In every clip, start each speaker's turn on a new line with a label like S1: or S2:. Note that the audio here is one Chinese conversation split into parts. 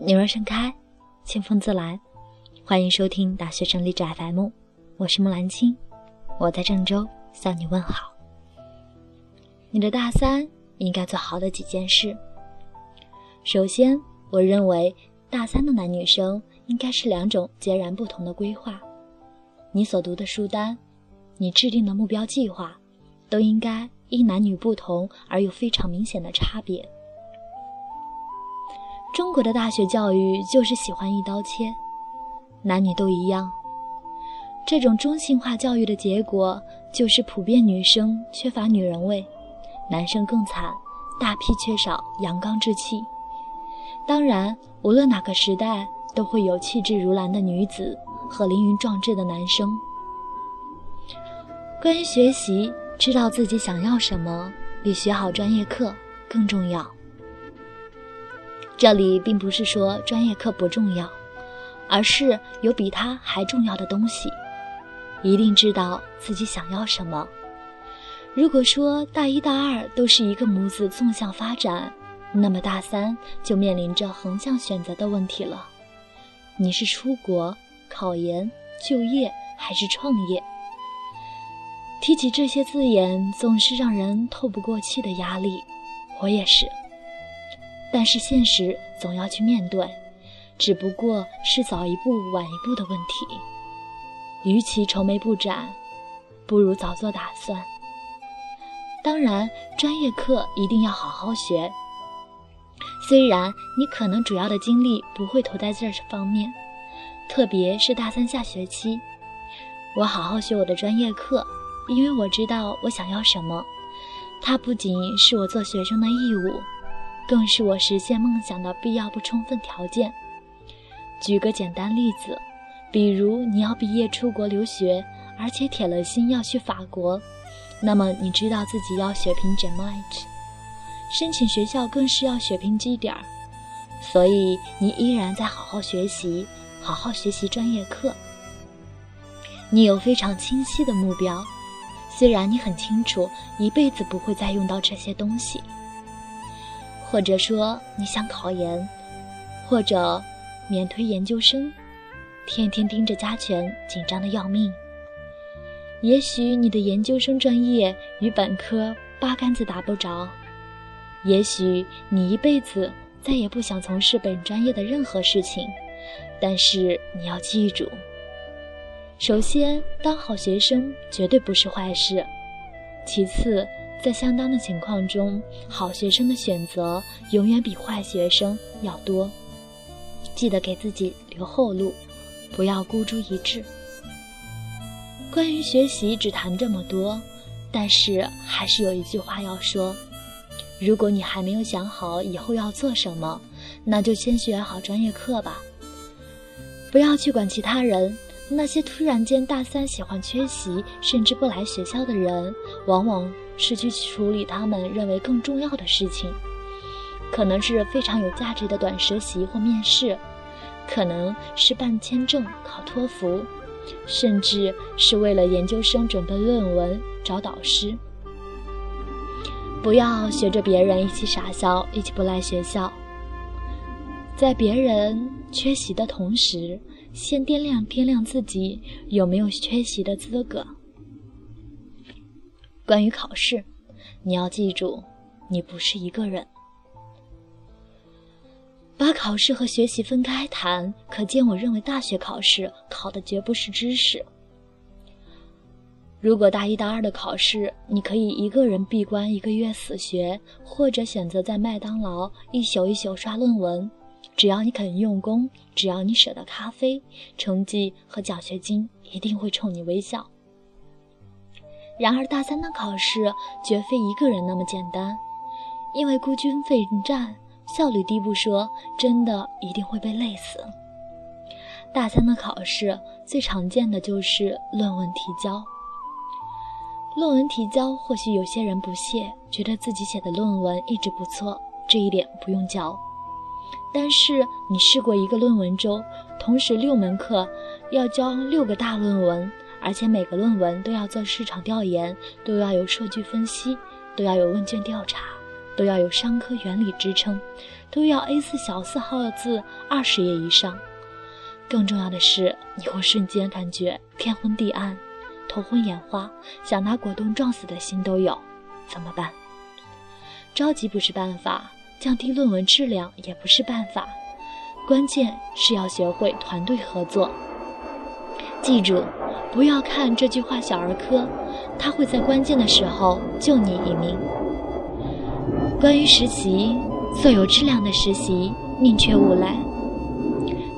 S1: 你若盛开，清风自来。欢迎收听大学生励志 FM，我是木兰青，我在郑州向你问好。你的大三应该做好的几件事。首先，我认为大三的男女生应该是两种截然不同的规划。你所读的书单，你制定的目标计划，都应该因男女不同而有非常明显的差别。中国的大学教育就是喜欢一刀切，男女都一样。这种中性化教育的结果就是普遍女生缺乏女人味，男生更惨，大批缺少阳刚之气。当然，无论哪个时代，都会有气质如兰的女子和凌云壮志的男生。关于学习，知道自己想要什么，比学好专业课更重要。这里并不是说专业课不重要，而是有比它还重要的东西。一定知道自己想要什么。如果说大一、大二都是一个模子纵向发展，那么大三就面临着横向选择的问题了。你是出国、考研、就业，还是创业？提起这些字眼，总是让人透不过气的压力。我也是。但是现实总要去面对，只不过是早一步晚一步的问题。与其愁眉不展，不如早做打算。当然，专业课一定要好好学。虽然你可能主要的精力不会投在这方面，特别是大三下学期，我好好学我的专业课，因为我知道我想要什么。它不仅是我做学生的义务。更是我实现梦想的必要不充分条件。举个简单例子，比如你要毕业出国留学，而且铁了心要去法国，那么你知道自己要学拼 GMAT，申请学校更是要学拼基点儿，所以你依然在好好学习，好好学习专业课。你有非常清晰的目标，虽然你很清楚一辈子不会再用到这些东西。或者说你想考研，或者免推研究生，天天盯着加权，紧张的要命。也许你的研究生专业与本科八竿子打不着，也许你一辈子再也不想从事本专业的任何事情。但是你要记住，首先当好学生绝对不是坏事，其次。在相当的情况中，好学生的选择永远比坏学生要多。记得给自己留后路，不要孤注一掷。关于学习，只谈这么多，但是还是有一句话要说：如果你还没有想好以后要做什么，那就先学好专业课吧。不要去管其他人。那些突然间大三喜欢缺席，甚至不来学校的人，往往是去处理他们认为更重要的事情，可能是非常有价值的短实习或面试，可能是办签证、考托福，甚至是为了研究生准备论文找导师。不要学着别人一起傻笑，一起不来学校，在别人缺席的同时。先掂量掂量自己有没有缺席的资格。关于考试，你要记住，你不是一个人。把考试和学习分开谈，可见我认为大学考试考的绝不是知识。如果大一、大二的考试，你可以一个人闭关一个月死学，或者选择在麦当劳一宿一宿刷论文。只要你肯用功，只要你舍得咖啡，成绩和奖学金一定会冲你微笑。然而，大三的考试绝非一个人那么简单，因为孤军奋战，效率低不说，真的一定会被累死。大三的考试最常见的就是论文提交。论文提交，或许有些人不屑，觉得自己写的论文一直不错，这一点不用教。但是你试过一个论文周，同时六门课要交六个大论文，而且每个论文都要做市场调研，都要有数据分析，都要有问卷调查，都要有商科原理支撑，都要 A4 小四号字二十页以上。更重要的是，你会瞬间感觉天昏地暗、头昏眼花，想拿果冻撞死的心都有。怎么办？着急不是办法，降低论文质量也不是办法，关键是要学会团队合作。记住，不要看这句话小儿科，它会在关键的时候救你一命。关于实习，做有质量的实习，宁缺毋滥。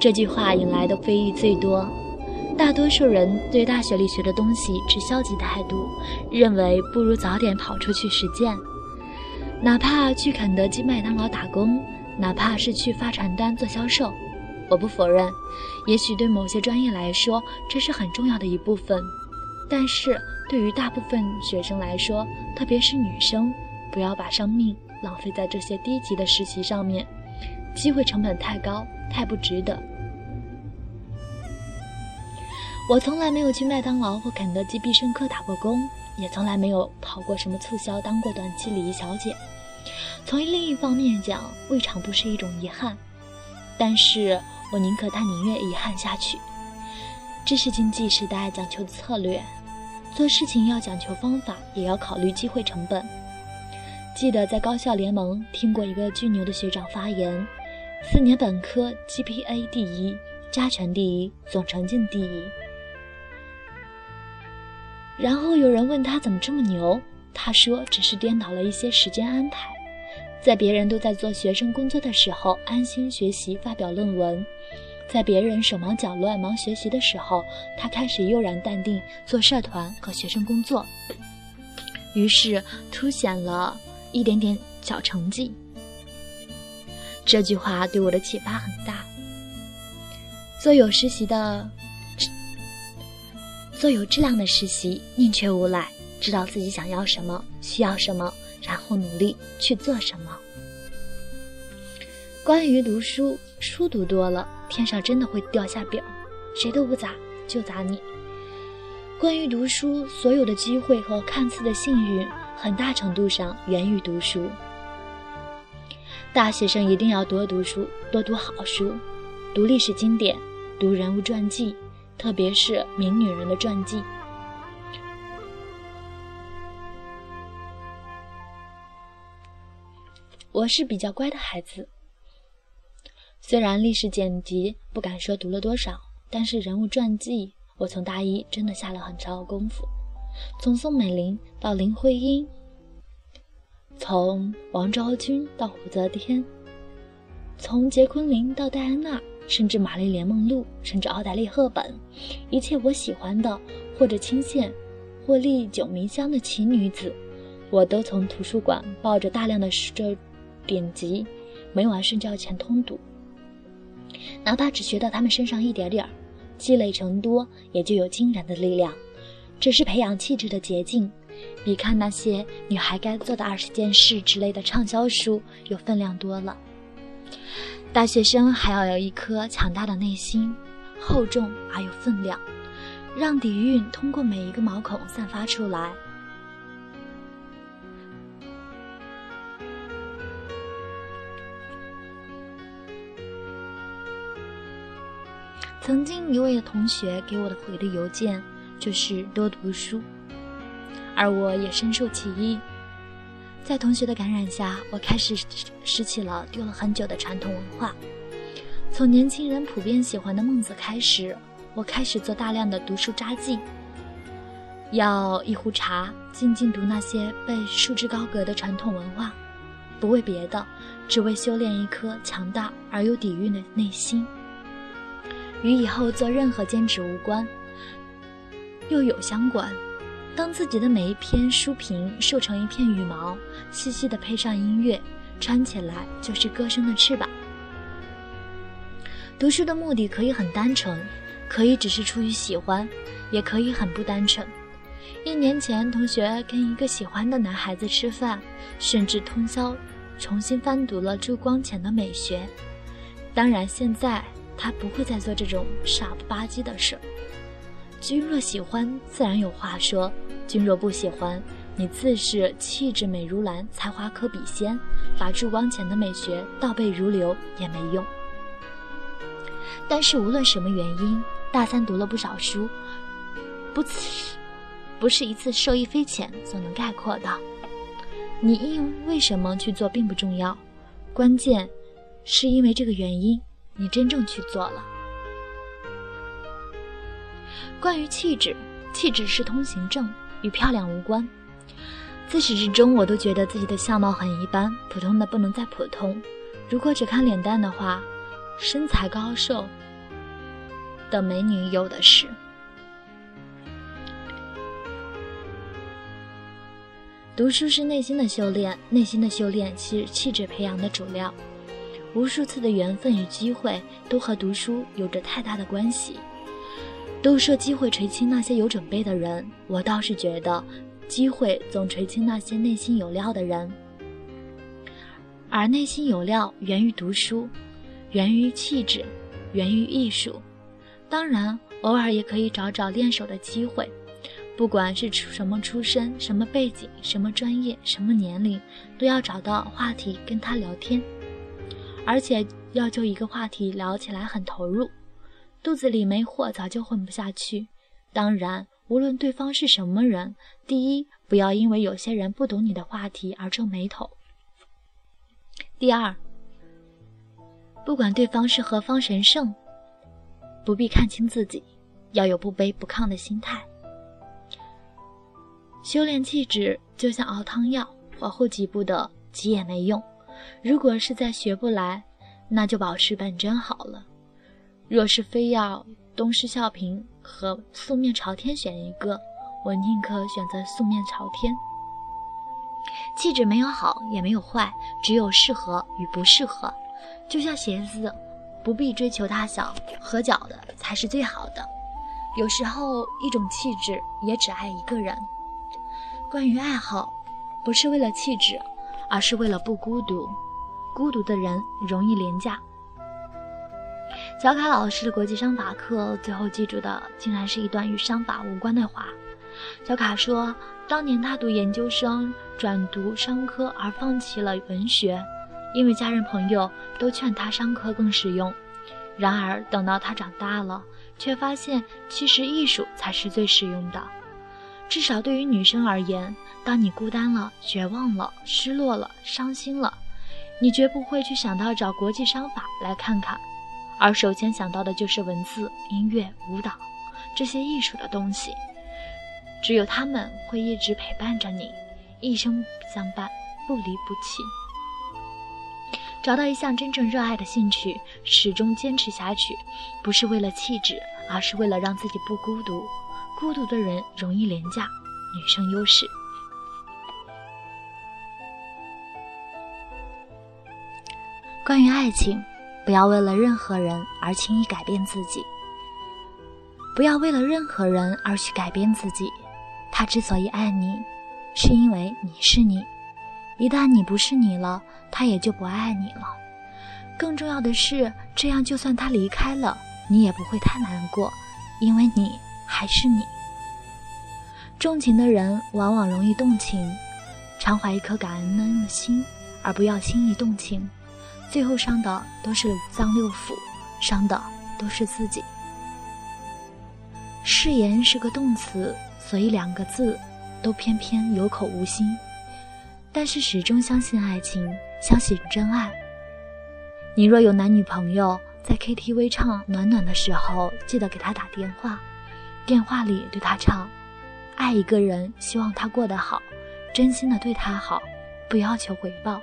S1: 这句话引来的非议最多，大多数人对大学里学的东西持消极态度，认为不如早点跑出去实践。哪怕去肯德基、麦当劳打工，哪怕是去发传单做销售，我不否认，也许对某些专业来说这是很重要的一部分，但是对于大部分学生来说，特别是女生，不要把生命浪费在这些低级的实习上面，机会成本太高，太不值得。我从来没有去麦当劳或肯德基、必胜客打过工。也从来没有跑过什么促销，当过短期礼仪小姐。从另一方面讲，未尝不是一种遗憾。但是我宁可他宁愿遗憾下去。知识经济时代讲求策略，做事情要讲求方法，也要考虑机会成本。记得在高校联盟听过一个巨牛的学长发言：四年本科 GPA 第一，加权第一，总成绩第一。然后有人问他怎么这么牛，他说只是颠倒了一些时间安排，在别人都在做学生工作的时候安心学习发表论文，在别人手忙脚乱忙学习的时候，他开始悠然淡定做社团和学生工作，于是凸显了一点点小成绩。这句话对我的启发很大，做有实习的。做有质量的实习，宁缺毋滥，知道自己想要什么，需要什么，然后努力去做什么。关于读书，书读多了，天上真的会掉下饼，谁都不砸，就砸你。关于读书，所有的机会和看似的幸运，很大程度上源于读书。大学生一定要多读书，多读好书，读历史经典，读人物传记。特别是名女人的传记。我是比较乖的孩子，虽然历史剪辑不敢说读了多少，但是人物传记，我从大一真的下了很长的功夫。从宋美龄到林徽因，从王昭君到武则天，从杰昆琳到戴安娜。甚至玛丽莲梦露，甚至奥黛丽赫本，一切我喜欢的，或者清线，或历久弥香的奇女子，我都从图书馆抱着大量的这典籍，每晚睡觉前通读。哪怕只学到他们身上一点点儿，积累成多，也就有惊人的力量。这是培养气质的捷径，比看那些女孩该做的二十件事之类的畅销书有分量多了。大学生还要有一颗强大的内心，厚重而有分量，让底蕴通过每一个毛孔散发出来。曾经一位同学给我的回的邮件就是多读书，而我也深受其益。在同学的感染下，我开始拾起了丢了很久的传统文化。从年轻人普遍喜欢的孟子开始，我开始做大量的读书札记。要一壶茶，静静读那些被束之高阁的传统文化，不为别的，只为修炼一颗强大而有底蕴的内心。与以后做任何兼职无关，又有相关。当自己的每一篇书评瘦成一片羽毛，细细的配上音乐，穿起来就是歌声的翅膀。读书的目的可以很单纯，可以只是出于喜欢，也可以很不单纯。一年前，同学跟一个喜欢的男孩子吃饭，甚至通宵重新翻读了朱光潜的美学。当然，现在他不会再做这种傻不吧唧的事。君若喜欢，自然有话说。君若不喜欢，你自是气质美如兰，才华可比仙，把柱光前的美学倒背如流也没用。但是无论什么原因，大三读了不少书，不不是一次受益匪浅所能概括的。你因为什么去做并不重要，关键是因为这个原因，你真正去做了。关于气质，气质是通行证，与漂亮无关。自始至终，我都觉得自己的相貌很一般，普通的不能再普通。如果只看脸蛋的话，身材高瘦的美女有的是。读书是内心的修炼，内心的修炼是气质培养的主料。无数次的缘分与机会都和读书有着太大的关系。都说机会垂青那些有准备的人，我倒是觉得。机会总垂青那些内心有料的人，而内心有料源于读书，源于气质，源于艺术。当然，偶尔也可以找找练手的机会。不管是出什么出身、什么背景、什么专业、什么年龄，都要找到话题跟他聊天，而且要就一个话题聊起来很投入。肚子里没货，早就混不下去。当然。无论对方是什么人，第一，不要因为有些人不懂你的话题而皱眉头；第二，不管对方是何方神圣，不必看清自己，要有不卑不亢的心态。修炼气质就像熬汤药，往后几步的急也没用。如果实在学不来，那就保持本真好了。若是非要东施效颦，和素面朝天选一个，我宁可选择素面朝天。气质没有好也没有坏，只有适合与不适合。就像鞋子，不必追求大小，合脚的才是最好的。有时候一种气质也只爱一个人。关于爱好，不是为了气质，而是为了不孤独。孤独的人容易廉价。小卡老师的国际商法课，最后记住的竟然是一段与商法无关的话。小卡说，当年他读研究生转读商科而放弃了文学，因为家人朋友都劝他商科更实用。然而等到他长大了，却发现其实艺术才是最实用的。至少对于女生而言，当你孤单了、绝望了、失落了、伤心了，你绝不会去想到找国际商法来看看。而首先想到的就是文字、音乐、舞蹈这些艺术的东西，只有他们会一直陪伴着你，一生相伴，不离不弃。找到一项真正热爱的兴趣，始终坚持下去，不是为了气质，而是为了让自己不孤独。孤独的人容易廉价，女生优势。关于爱情。不要为了任何人而轻易改变自己。不要为了任何人而去改变自己。他之所以爱你，是因为你是你。一旦你不是你了，他也就不爱你了。更重要的是，这样就算他离开了，你也不会太难过，因为你还是你。重情的人往往容易动情，常怀一颗感恩的心，而不要轻易动情。最后伤的都是五脏六腑，伤的都是自己。誓言是个动词，所以两个字都偏偏有口无心。但是始终相信爱情，相信真爱。你若有男女朋友，在 KTV 唱《暖暖》的时候，记得给他打电话，电话里对他唱：“爱一个人，希望他过得好，真心的对他好，不要求回报。”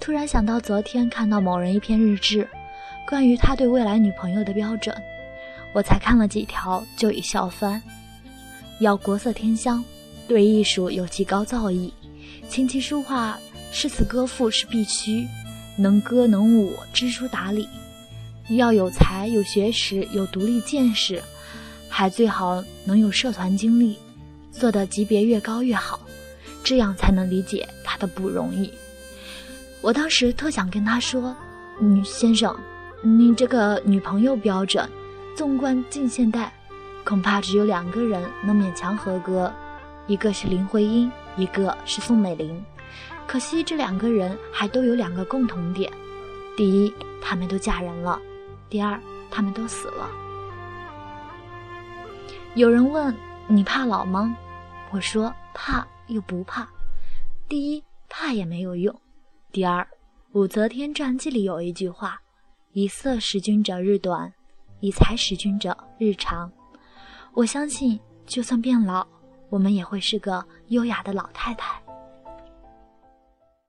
S1: 突然想到昨天看到某人一篇日志，关于他对未来女朋友的标准，我才看了几条就已笑翻。要国色天香，对艺术有极高造诣，琴棋书画、诗词歌赋是必须，能歌能舞、知书达理，要有才、有学识、有独立见识，还最好能有社团经历，做的级别越高越好，这样才能理解他的不容易。我当时特想跟他说：“女先生，你这个女朋友标准，纵观近现代，恐怕只有两个人能勉强合格，一个是林徽因，一个是宋美龄。可惜这两个人还都有两个共同点：第一，他们都嫁人了；第二，他们都死了。有人问你怕老吗？我说怕又不怕。第一，怕也没有用；第二，武则天传记里有一句话：“以色识君者日短，以才识君者日长。”我相信，就算变老，我们也会是个优雅的老太太。